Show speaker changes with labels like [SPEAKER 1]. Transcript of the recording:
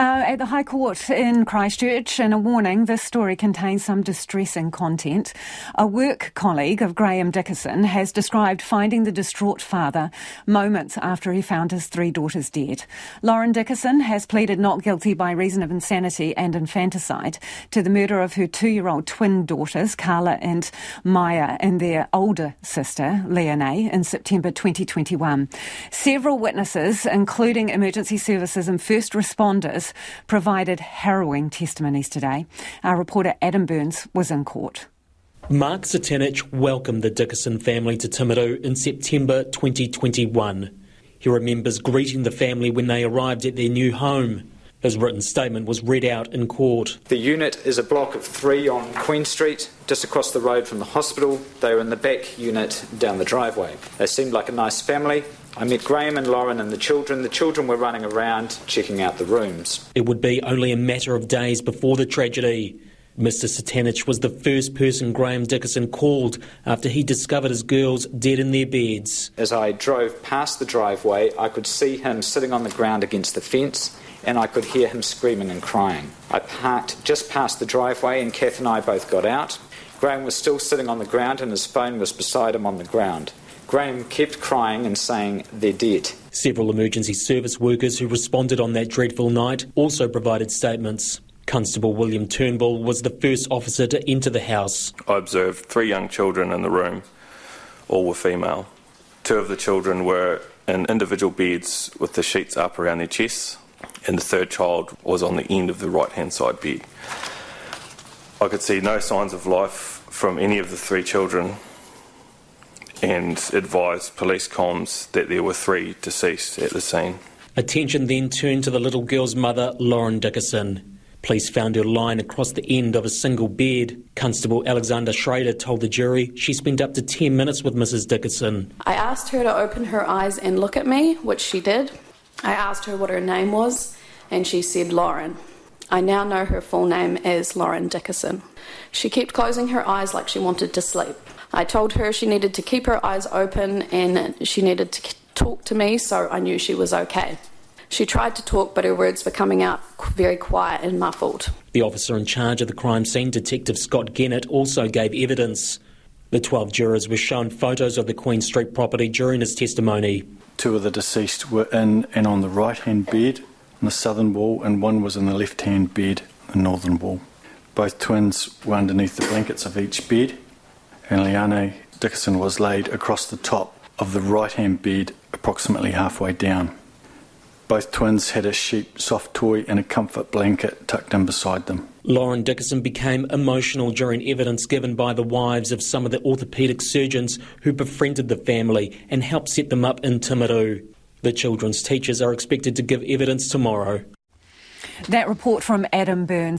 [SPEAKER 1] Uh, at the High Court in Christchurch, and a warning this story contains some distressing content. A work colleague of Graham Dickason has described finding the distraught father moments after he found his three daughters dead. Lauren Dickason has pleaded not guilty by reason of insanity and infanticide to the murder of her two year old twin daughters, Karla and Maya, and their older sister, Liane, in September 2021. Several witnesses, including emergency services and first responders, provided harrowing testimonies today. Our reporter Adam Burns was in court.
[SPEAKER 2] Mark Satanich welcomed the Dickason family to Timaru in September 2021. He remembers greeting the family when they arrived at their new home. His written statement was read out in court.
[SPEAKER 3] The unit is a block of three on Queen Street, just across the road from the hospital. They were in the back unit down the driveway. They seemed like a nice family. I met Graham and Lauren and the children. The children were running around checking out the rooms.
[SPEAKER 2] It would be only a matter of days before the tragedy. Mr. Satanich was the first person Graham Dickason called after he discovered his girls dead in their beds.
[SPEAKER 3] As I drove past the driveway, I could see him sitting on the ground against the fence and I could hear him screaming and crying. I parked just past the driveway and Kath and I both got out. Graham was still sitting on the ground and his phone was beside him on the ground. Graham kept crying and saying, They're dead.
[SPEAKER 2] Several emergency service workers who responded on that dreadful night also provided statements. Constable William Turnbull was the first officer to enter the house.
[SPEAKER 4] I observed three young children in the room. All were female. Two of the children were in individual beds with the sheets up around their chests, and the third child was on the end of the right hand side bed. I could see no signs of life from any of the three children and advised police comms that there were three deceased at the scene.
[SPEAKER 2] Attention then turned to the little girl's mother, Lauren Dickason. Police found her lying across the end of a single bed. Constable Alexander Schrader told the jury she spent up to 10 minutes with Mrs. Dickason.
[SPEAKER 5] I asked her to open her eyes and look at me, which she did. I asked her what her name was, and she said Lauren. I now know her full name as Lauren Dickason. She kept closing her eyes like she wanted to sleep. I told her she needed to keep her eyes open and she needed to talk to me, so I knew she was okay. She tried to talk, but her words were coming out very quiet and muffled.
[SPEAKER 2] The officer in charge of the crime scene, Detective Scott Gennett, also gave evidence. The 12 jurors were shown photos of the Queen Street property during his testimony.
[SPEAKER 6] Two of the deceased were in and on the right hand bed on the southern wall, and one was in the left hand bed the northern wall. Both twins were underneath the blankets of each bed and Liane Dickason was laid across the top of the right hand bed, approximately halfway down. Both twins had a sheep soft toy and a comfort blanket tucked in beside them.
[SPEAKER 2] Lauren Dickason became emotional during evidence given by the wives of some of the orthopaedic surgeons who befriended the family and helped set them up in Timaru. The children's teachers are expected to give evidence tomorrow.
[SPEAKER 1] That report from Adam Burns.